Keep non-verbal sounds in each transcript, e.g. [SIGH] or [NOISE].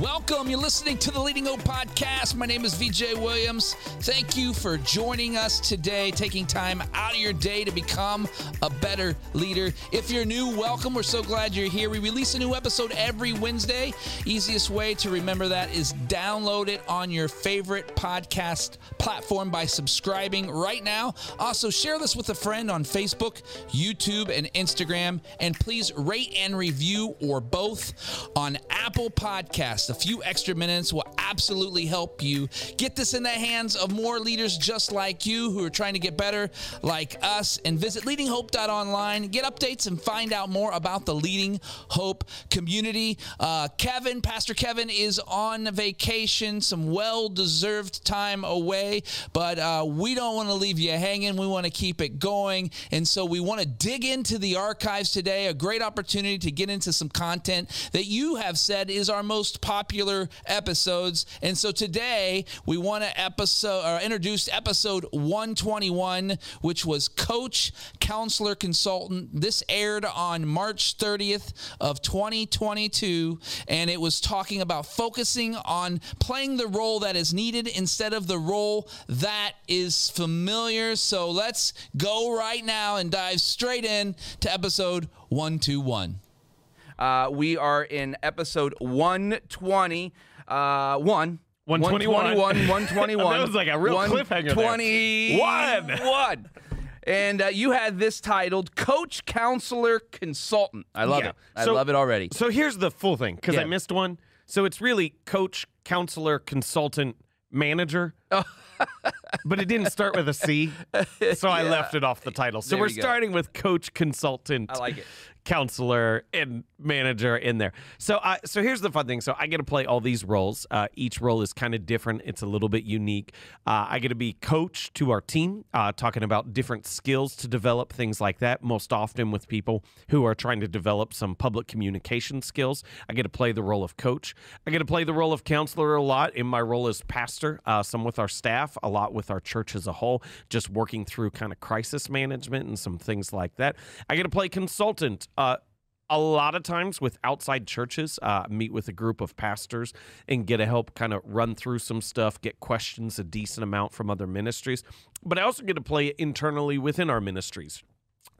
Welcome. You're listening to the Leading Hope Podcast. My name is VJ Williams. Thank you for joining us today, taking time out of your day to become a better leader. If you're new, welcome. We're so glad you're here. We release a new episode every Wednesday. Easiest way to remember that is download it on your favorite podcast platform by subscribing right now. Also, share this with a friend on Facebook, YouTube, and Instagram. And please rate and review or both on Apple Podcasts. A few extra minutes will absolutely help you get this in the hands of more leaders just like you who are trying to get better like us. And visit leadinghope.online, get updates, and find out more about the Leading Hope community. Uh, Kevin, Pastor Kevin, is on vacation, some well deserved time away, but uh, we don't want to leave you hanging. We want to keep it going. And so we want to dig into the archives today, a great opportunity to get into some content that you have said is our most popular episodes. And so today we want to episode or introduce episode 121, which was Coach, Counselor, Consultant. This aired on March 30th of 2022, and it was talking about focusing on playing the role that is needed instead of the role that is familiar. So let's go right now and dive straight in to episode 121. Uh, we are in episode 120. Uh, one. 121. 121. [LAUGHS] That was like a real cliffhanger there. 121. One. And uh, you had this titled Coach, Counselor, Consultant. I love Yeah. it. I So- love it already. So here's the full thing because Yeah. I missed one. So it's really coach, counselor, consultant, manager. Oh. [LAUGHS] [LAUGHS] but it didn't start with a C. So I left it off the title. So There we're starting with coach, consultant. I like it. Counselor and manager in there. So, I so here's the fun thing. So, I get to play all these roles. Uh, each role is kind of different. It's a little bit unique. Uh, I get to be coach to our team, uh, talking about different skills to develop things like that. Most often with people who are trying to develop some public communication skills. I get to play the role of coach. I get to play the role of counselor a lot in my role as pastor. Uh, some with our staff, a lot with our church as a whole. Just working through kind of crisis management and some things like that. I get to play consultant. Uh, a lot of times with outside churches, uh, meet with a group of pastors and get to help kind of run through some stuff, get questions a decent amount from other ministries. But I also get to play internally within our ministries.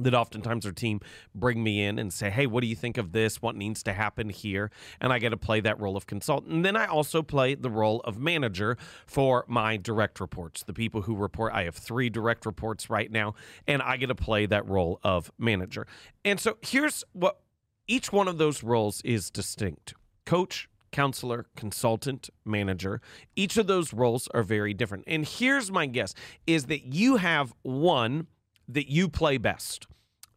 That oftentimes our team bring me in and say, Hey, what do you think of this? What needs to happen here? And I get to play that role of consultant. And then I also play the role of manager for my direct reports, the people who report. I have three direct reports right now, and I get to play that role of manager. And so here's what each one of those roles is distinct coach, counselor, consultant, manager. Each of those roles are very different. And here's my guess is that you have one that you play best.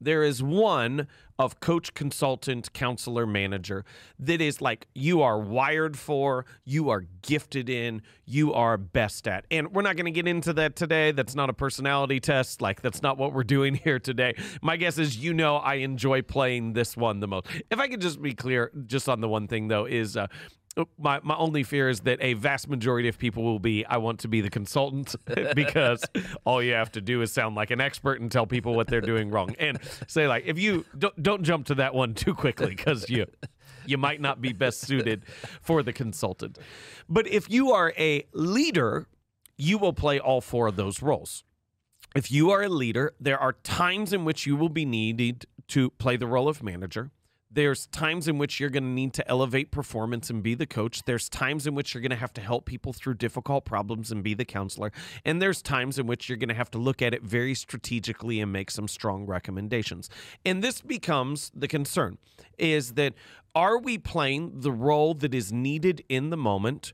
There is one of coach, consultant, counselor, manager that is like you are wired for, you are gifted in, you are best at. And we're not going to get into that today. That's not a personality test. Like, that's not what we're doing [LAUGHS] here today. My guess is you know I enjoy playing this one the most. If I could just be clear, just on the one thing though, is uh, Oh, my, my only fear is that a vast majority of people will be I want to be the consultant [LAUGHS] because all you have to do is sound like an expert and tell people what they're doing wrong. And say like if you don't don't jump to that one too quickly because you you might not be best suited for the consultant. But if you are a leader you will play all four of those roles. If you are a leader, there are times in which you will be needed to play the role of manager. There's times in which you're going to need to elevate performance and be the coach. There's times in which you're going to have to help people through difficult problems and be the counselor. And there's times in which you're going to have to look at it very strategically and make some strong recommendations. And this becomes the concern is that are we playing the role that is needed in the moment?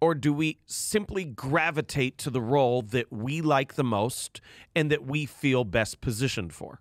Or do we simply gravitate to the role that we like the most and that we feel best positioned for?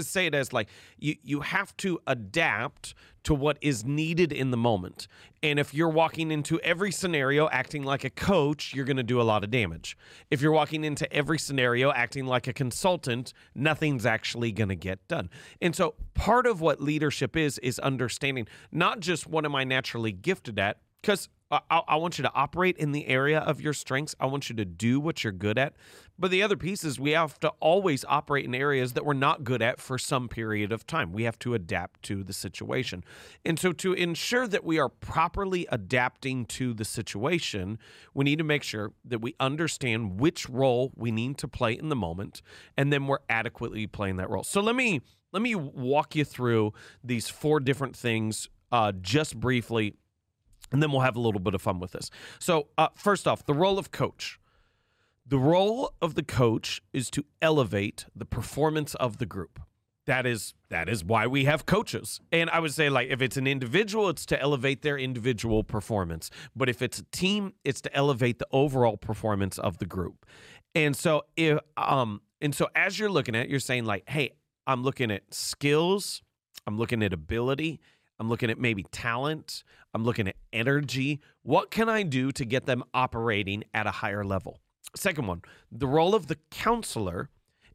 Say it as like you, you have to adapt to what is needed in the moment. And if you're walking into every scenario acting like a coach, you're going to do a lot of damage. If you're walking into every scenario acting like a consultant, nothing's actually going to get done. And so part of what leadership is, is understanding not just what am I naturally gifted at, because I, I want you to operate in the area of your strengths. I want you to do what you're good at. But the other piece is we have to always operate in areas that we're not good at for some period of time. We have to adapt to the situation. And so, to ensure that we are properly adapting to the situation, we need to make sure that we understand which role we need to play in the moment, and then we're adequately playing that role. So, let me let me walk you through these four different things uh, just briefly and then we'll have a little bit of fun with this. So, uh, first off, the role of coach. The role of the coach is to elevate the performance of the group. That is that is why we have coaches. And I would say like if it's an individual, it's to elevate their individual performance. But if it's a team, it's to elevate the overall performance of the group. And so if um and so as you're looking at it, you're saying like, "Hey, I'm looking at skills, I'm looking at ability, I'm looking at maybe talent. I'm looking at energy. What can I do to get them operating at a higher level? Second one, the role of the counselor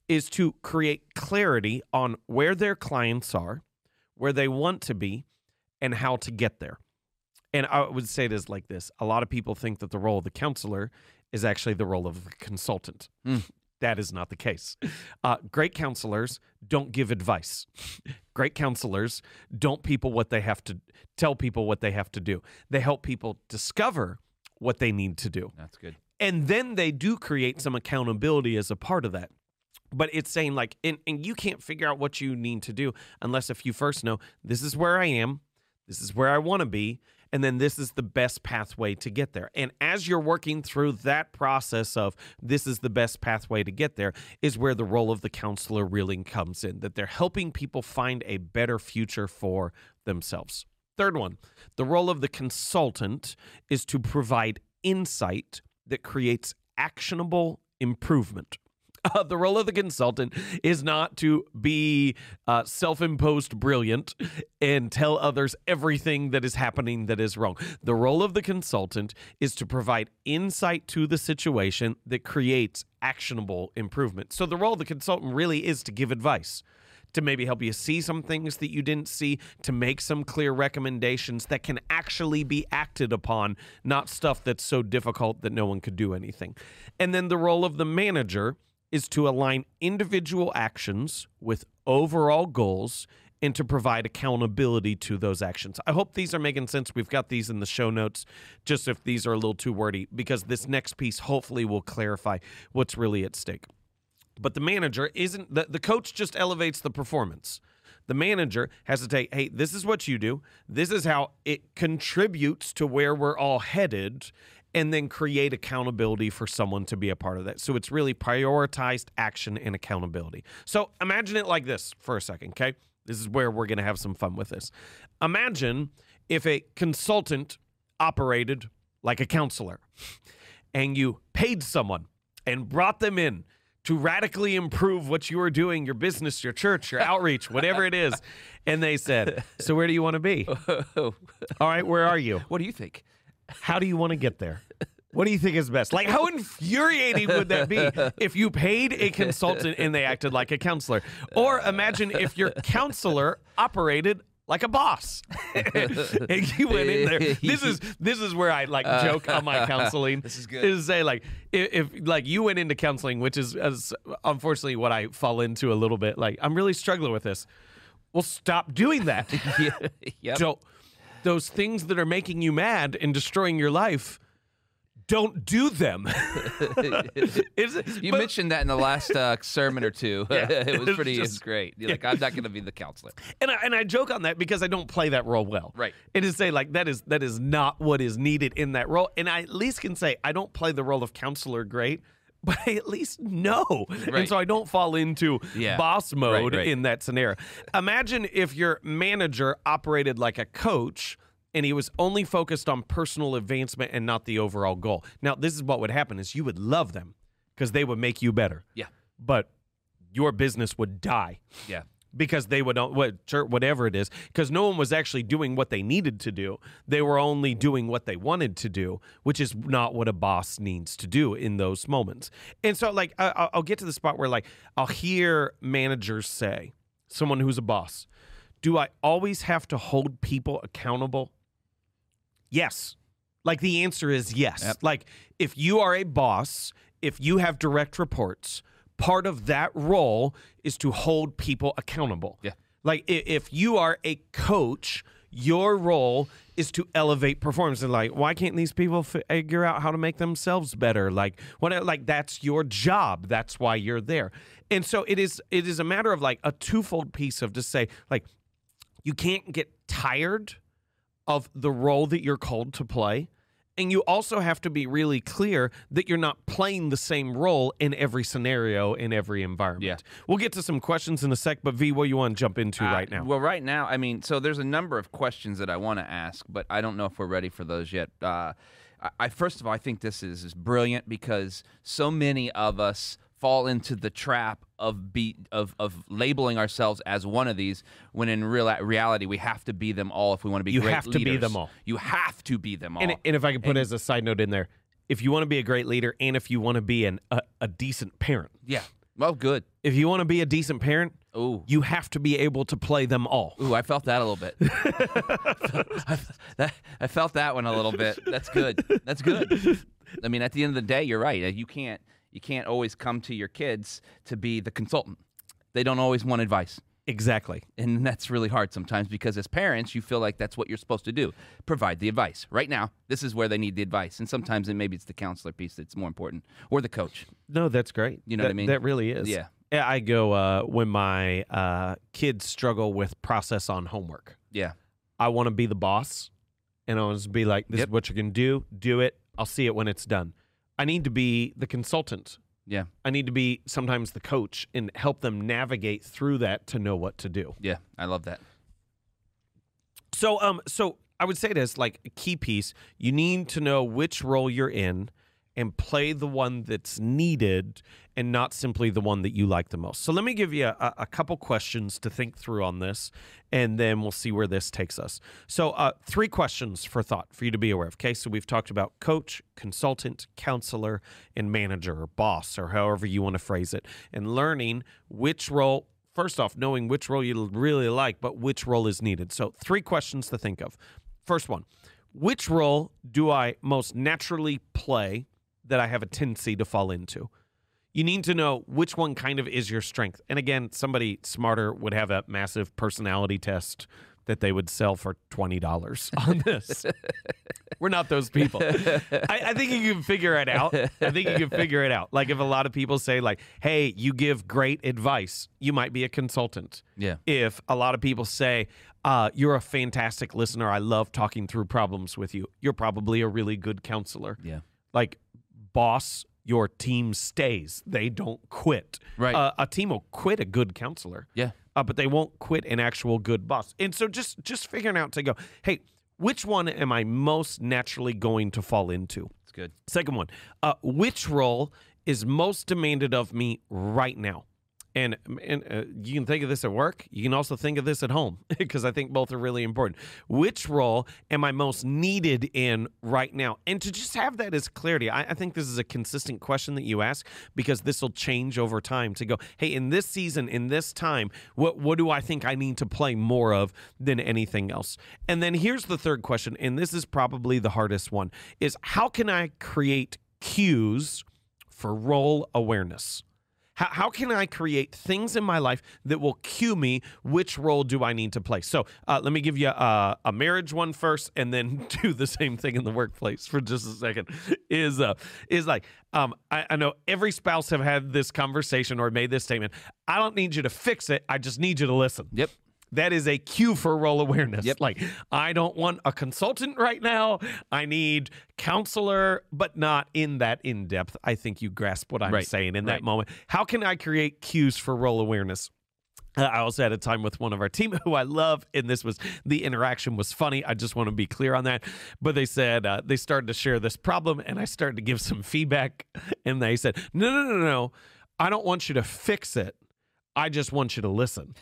is to create clarity on where their clients are, where they want to be, and how to get there. And I would say it is like this a lot of people think that the role of the counselor is actually the role of the consultant. Hmm. That is not the case. Uh, great counselors don't give advice. [LAUGHS] Great counselors don't people what they have to tell people what they have to do. They help people discover what they need to do. That's good. And then they do create some accountability as a part of that. But it's saying like, and, and you can't figure out what you need to do unless if you first know this is where I am, this is where I want to be, and then this is the best pathway to get there. And as you're working through that process of this is the best pathway to get there, is where the role of the counselor really comes in, that they're helping people find a better future for themselves. Third one, the role of the consultant is to provide insight that creates actionable improvement. [LAUGHS] Uh, the role of the consultant is not to be uh, self imposed brilliant and tell others everything that is happening that is wrong. The role of the consultant is to provide insight to the situation that creates actionable improvement. So the role of the consultant really is to give advice to maybe help you see some things that you didn't see, to make some clear recommendations that can actually be acted upon, not stuff that's so difficult that no one could do anything. And then the role of the manager is to align individual actions with overall goals and to provide accountability to those actions. I hope these are making sense. We've got these in the show notes, just if these are a little too wordy, because this next piece hopefully will clarify what's really at stake. But the manager isn't the, the coach just elevates the performance. The manager has to say, hey, this is what you do. This is how it contributes to where we're all headed, and then create accountability for someone to be a part of that. So it's really prioritized action and accountability. So imagine it like this for a second, okay? This is where we're going to have some fun with this. Imagine if a consultant operated like a counselor and you paid someone and brought them in to radically improve what you are doing, your business, your church, your outreach, whatever it is. And they said, So where do you want to be? [LAUGHS] Oh. All right, where are you? What do you think? How do you want to get there? What do you think is best? Like, how infuriating would that be if you paid a consultant and they acted like a counselor? Or imagine if your counselor operated like a boss. [LAUGHS] and you went in there. This is this is where I like uh, joke on my counseling. [LAUGHS] This is good. Is say like if, if like you went into counseling, which is as unfortunately what I fall into a little bit. Like I'm really struggling with this. Well, stop doing that. [LAUGHS] yeah. Yep. So those things that are making you mad and destroying your life, don't do them. [LAUGHS] You but- mentioned that in the last uh, sermon or two. [LAUGHS] Yeah. [LAUGHS] it was pretty. just- it's great. You're like, I'm not going to be the counselor. and I, and I joke on that because I don't play that role well. Right. It is say like that is that is not what is needed in that role. And I at least can say I don't play the role of counselor great, but I at least know. And so I don't fall into Yeah. boss mode right. in that scenario. Imagine if your manager operated like a coach and he was only focused on personal advancement and not the overall goal. Now, this is what would happen is you would love them because they would make you better. Yeah. But your business would die Yeah. Because they would what whatever it is because no one was actually doing what they needed to do. They were only doing what they wanted to do which is not what a boss needs to do in those moments. And so like I, I'll- I'll get to the spot where like i'll hear managers say someone who's a boss do i always have to hold people accountable? Yes. Like the answer is yes. Like if you are a boss, if you have direct reports, part of that role is to hold people accountable. Yeah. Like if you are a coach, your role is to elevate performance. And like, why can't these people figure out how to make themselves better? Like, what? Like that's your job. That's why you're there. And so it is. It is a matter of like a twofold piece of to say like, you can't get tired of the role that you're called to play. And you also have to be really clear that you're not playing the same role in every scenario, in every environment. Yeah. We'll get to some questions in a sec, but V, what do you want to jump into right Uh, now? Well, right now, I mean, so there's a number of questions that I want to ask, but I don't know if we're ready for those yet. Uh, I, I first of all, I think this is, is brilliant because so many of us fall into the trap of be of of labeling ourselves as one of these when in real reality we have to be them all if we want to be You great have to be them all. You have to be them all. And, and if I could put as a side note in there, if you want to be a great leader and if you want to be an, a, a decent parent, yeah. Well, good. if you want to be a decent parent, Ooh. you have to be able to play them all. Ooh, I felt that a little bit. [LAUGHS] I, that, I felt that one a little bit. That's good. That's good. [LAUGHS] I mean, at the end of the day, you're right. You can't you can't always come to your kids to be the consultant. They don't always want advice. Exactly. And that's really hard sometimes because as parents, you feel like that's what you're supposed to do. Provide the advice. Right now, this is where they need the advice. And sometimes it, maybe it's the counselor piece that's more important or the coach. No, that's great. You know That- what I mean? That really is. Yeah. Yeah, I go uh, when my uh, kids struggle with process on homework. Yeah. I want to be the boss, and I want to be like, "This Yep. is what you're gonna do. Do it. I'll see it when it's done." I need to be the consultant. Yeah. I need to be sometimes the coach and help them navigate through that to know what to do. Yeah. I love that. So, um, so I would say this like a key piece. You need to know which role you're in and play the one that's needed and not simply the one that you like the most. So let me give you a, a couple questions to think through on this, and then we'll see where this takes us. So, uh, three questions for thought for you to be aware of. Okay, so we've talked about coach, consultant, counselor, and manager or boss, or however you want to phrase it, and learning which role first off, knowing which role you really like, but which role is needed. So, three questions to think of. First one Which role do I most naturally play that I have a tendency to fall into? You need to know which one kind of is your strength. And again, somebody smarter would have a massive personality test that they would sell for $20 [LAUGHS] on this. We're not those people. I, I think you can figure it out. I think you can figure it out. Like if a lot of people say, like, hey, you give great advice, you might be a consultant. Yeah. If a lot of people say, uh, you're a fantastic listener, I love talking through problems with you, you're probably a really good counselor. Yeah. Like, boss, your team stays. They don't quit. Right. Uh, a team will quit a good counselor Yeah. uh, but they won't quit an actual good boss. And so just just figuring out to go, hey, which one am I most naturally going to fall into? It's good. Second one, uh, which role is most demanded of me right now? And and uh, you can think of this at work. You can also think of this at home [LAUGHS] because I think both are really important. Which role am I most needed in right now? And to just have that as clarity, I, I think this is a consistent question that you ask because this will change over time. To go, hey, in this season, in this time, what what do I think I need to play more of than anything else? And then here's the third question, and this is probably the hardest one: is how can I create cues for role awareness? How, how can I create things in my life that will cue me which role do I need to play? So uh, let me give you a, a marriage one first, and then [LAUGHS] do the same thing in the workplace for just a second. Is uh, is like um, I, I know every spouse have had this conversation or made this statement. I don't need you to fix it. I just need you to listen. Yep. That is a cue for role awareness. Yep. Like, I don't want a consultant right now. I need counselor, but not in that in depth. I think you grasp what I'm Right, saying in that moment. How can I create cues for role awareness? Uh, I also had a time with one of our team [LAUGHS] who I love, and this was the interaction was funny. I just want to be clear on that. But they said uh, they started to share this problem, and I started to give some feedback, and they said, "No, no, no, no, I don't want you to fix it. I just want you to listen."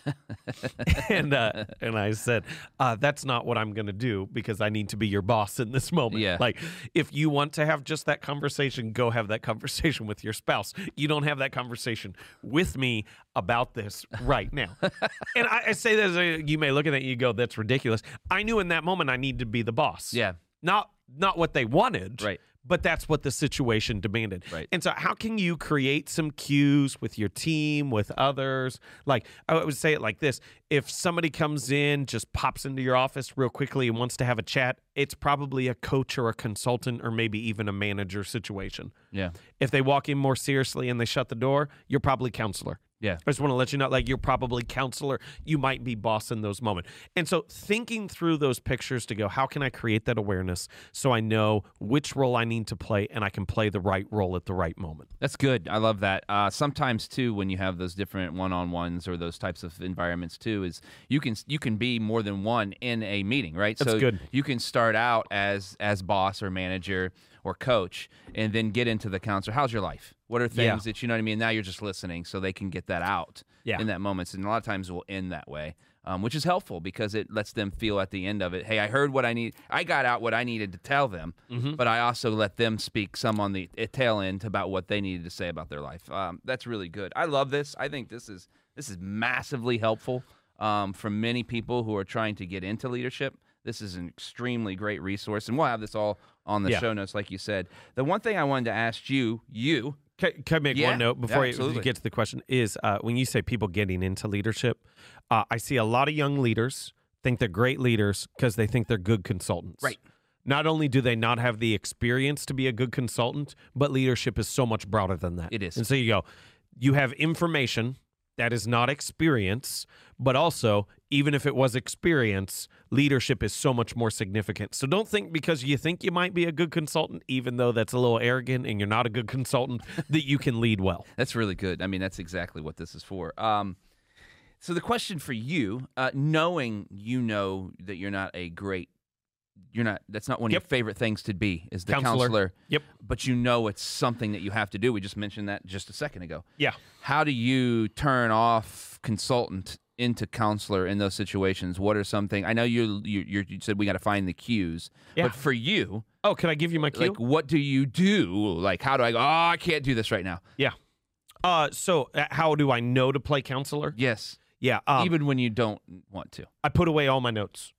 [LAUGHS] and uh, and I said, uh, "That's not what I'm going to do because I need to be your boss in this moment. Yeah. Like, if you want to have just that conversation, go have that conversation with your spouse. You don't have that conversation with me about this right now." [LAUGHS] and I, I say that you may look at that and you go, "That's ridiculous." I knew in that moment I need to be the boss. Yeah. Not not what they wanted. Right. But that's what the situation demanded. Right. And so, how can you create some cues with your team, with others? Like, I would say it like this if somebody comes in, just pops into your office real quickly and wants to have a chat, it's probably a coach or a consultant or maybe even a manager situation. Yeah. If they walk in more seriously and they shut the door, you're probably counselor. Yeah. I just want to let you know, like you're probably counselor. You might be boss in those moments. And so thinking through those pictures to go, how can I create that awareness so I know which role I need to play and I can play the right role at the right moment. That's good. I love that. Uh, sometimes too, when you have those different one-on-ones or those types of environments too, is you can you can be more than one in a meeting, right? That's so good. You can start out as as boss or manager or coach, and then get into the counselor. How's your life? What are things Yeah. that you know what I mean? Now you're just listening, so they can get that out Yeah. in that moment. And a lot of times we'll end that way. Um, which is helpful because it lets them feel at the end of it, hey, I heard what I need. I got out what I needed to tell them, Mm-hmm. but I also let them speak some on the eh, tail end about what they needed to say about their life. Um, that's really good. I love this. I think this is this is massively helpful um, for many people who are trying to get into leadership. This is an extremely great resource, and we'll have this all on the Yeah. show notes, like you said. The one thing I wanted to ask you, you, Can, can I make Yeah, one note before you get to the question? Is uh, when you say people getting into leadership, uh, I see a lot of young leaders think they're great leaders because they think they're good consultants. Right. Not only do they not have the experience to be a good consultant, but leadership is so much broader than that. It is. And so you go, you have information that is not experience, but also, even if it was experience, leadership is so much more significant. So don't think because you think you might be a good consultant, even though that's a little arrogant and you're not a good consultant, [LAUGHS] that you can lead well. That's really good. I mean, that's exactly what this is for. Um, so the question for you, uh, knowing you know that you're not a great, you're not. That's not one of Yep. your favorite things to be is the Counselor. counselor. Yep. But you know it's something that you have to do. We just mentioned that just a second ago. Yeah. How do you turn off consultant into counselor in those situations? What are something? I know you you, you're- said we got to find the cues, Yeah. but for you, Oh, can I give you my cue? like, what do you do? Like, how do I go? Oh, I can't do this right now. yeah. Uh, so uh, how do I know to play counselor? Yes, Yeah. Um, even when you don't want to. I put away all my notes.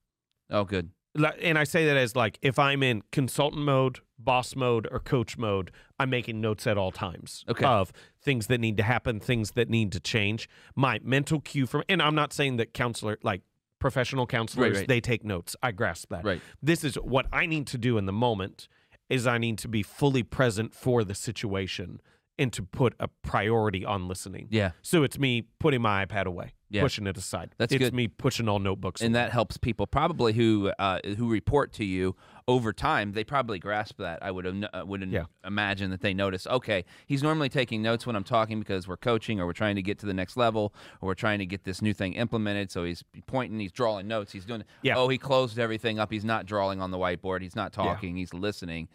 Oh, good. And I say that as like if I'm in consultant mode, boss mode, or coach mode, I'm making notes at all times Okay. of things that need to happen, things that need to change. My mental cue from, and I'm not saying that counselor, like professional counselors, right. they take notes. I grasp that. Right. This is what I need to do in the moment. Is I need to be fully present for the situation and to put a priority on listening. Yeah. So it's me putting my iPad away, Yeah. pushing it aside. That's it's good. me pushing all notebooks. And away. that helps people probably who uh, who report to you over time. They probably grasp that. I would have, uh, would Yeah. imagine that they notice. Okay, he's normally taking notes when I'm talking because we're coaching or we're trying to get to the next level or we're trying to get this new thing implemented. So he's pointing, he's drawing notes. He's doing. Yeah. Oh, he closed everything up. He's not drawing on the whiteboard. He's not talking. He's listening,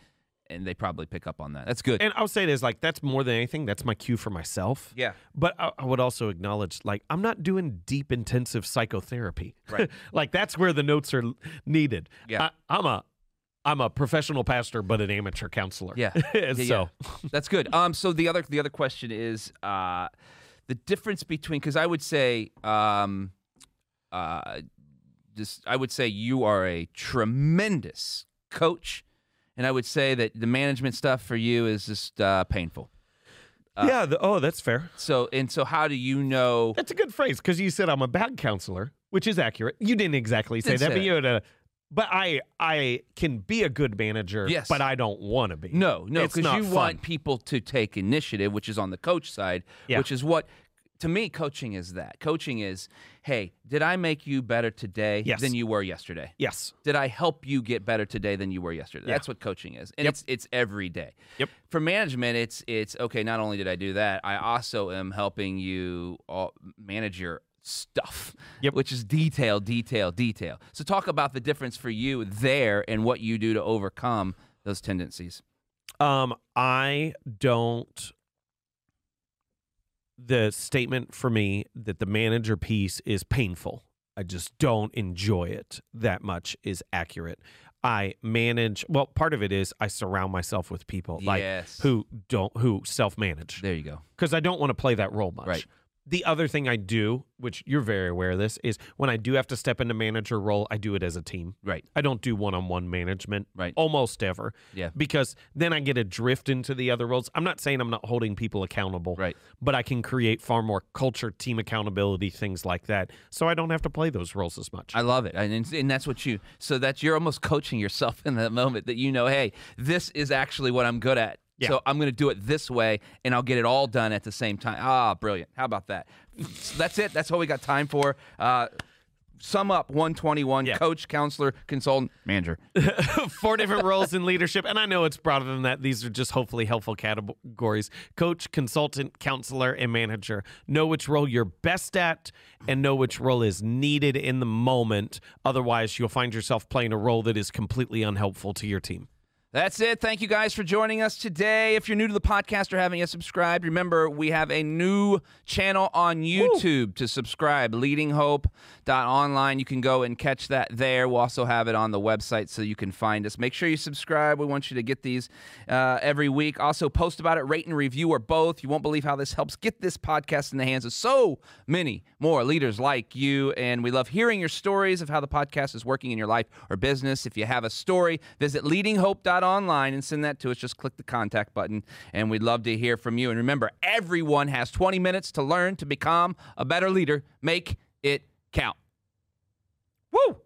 and they probably pick up on that. That's good. And I'll say it is like that's more than anything. That's my cue for myself. yeah. But I, I would also acknowledge, like, I'm not doing deep, intensive psychotherapy. Right. [LAUGHS] like that's where the notes are needed. Yeah. I, I'm a, I'm a professional pastor, but an amateur counselor. Yeah. [LAUGHS] Yeah, so yeah. that's good. Um, so the other the other question is uh, the difference between because I would say um, uh, just I would say you are a tremendous coach, and I would say that the management stuff for you is just uh, painful. yeah. The, oh, that's fair. So and so, how do you know? That's a good phrase because you said I'm a bad counselor, which is accurate. You didn't exactly say Didn't that, say but that. you had a. But I, I can be a good manager. Yes. But I don't want to be. No, no, because you fun. want people to take initiative, which is on the coach side, Yeah. which is what to me coaching is that. Coaching is, hey, did I make you better today Yes. than you were yesterday? Yes. Did I help you get better today than you were yesterday? Yeah. That's what coaching is, and Yep. it's it's every day. Yep. For management, it's it's okay. Not only did I do that, I also am helping you all manage your stuff, Yep. which is detail, detail, detail. So talk about the difference for you there and what you do to overcome those tendencies. Um, I don't. The statement for me that the manager piece is painful. I just don't enjoy it that much is accurate. I manage. Well, part of it is I surround myself with people like who don't who self manage There you go. because I don't want to play that role much. Right. The other thing I do, which you're very aware of this, is when I do have to step into manager role, I do it as a team. Right. I don't do one-on-one management. Right. Almost ever. Yeah. Because then I get a drift into the other roles. I'm not saying I'm not holding people accountable. Right. But I can create far more culture, team accountability, things like that. So I don't have to play those roles as much. I love it, and, and that's what you. So that you're almost coaching yourself [LAUGHS] in that moment that you know, hey, this is actually what I'm good at. Yeah. So I'm going to do it this way, and I'll get it all done at the same time. Ah, brilliant! How about that? that's it. That's all we got time for. Uh, sum up 121: Yeah. coach, counselor, consultant, manager. [LAUGHS] Four different roles in leadership. And I know it's broader than that. These are just hopefully helpful categories coach, consultant, counselor, and manager. Know which role you're best at and know which role is needed in the moment. Otherwise, you'll find yourself playing a role that is completely unhelpful to your team. That's it. Thank you guys for joining us today. If you're new to the podcast or haven't yet subscribed, remember we have a new channel on YouTube to subscribe, leadinghope.online. You can go and catch that there. We'll also have it on the website so you can find us. Make sure you subscribe. We want you to get these uh, every week. Also, post about it, rate and review, or both. You won't believe how this helps get this podcast in the hands of so many more leaders like you. And we love hearing your stories of how the podcast is working in your life or business. If you have a story, visit leadinghope.online and send that to us. Just click the contact button, and we'd love to hear from you. And remember, everyone has 20 minutes to learn to become a better leader. Make it count. Woo!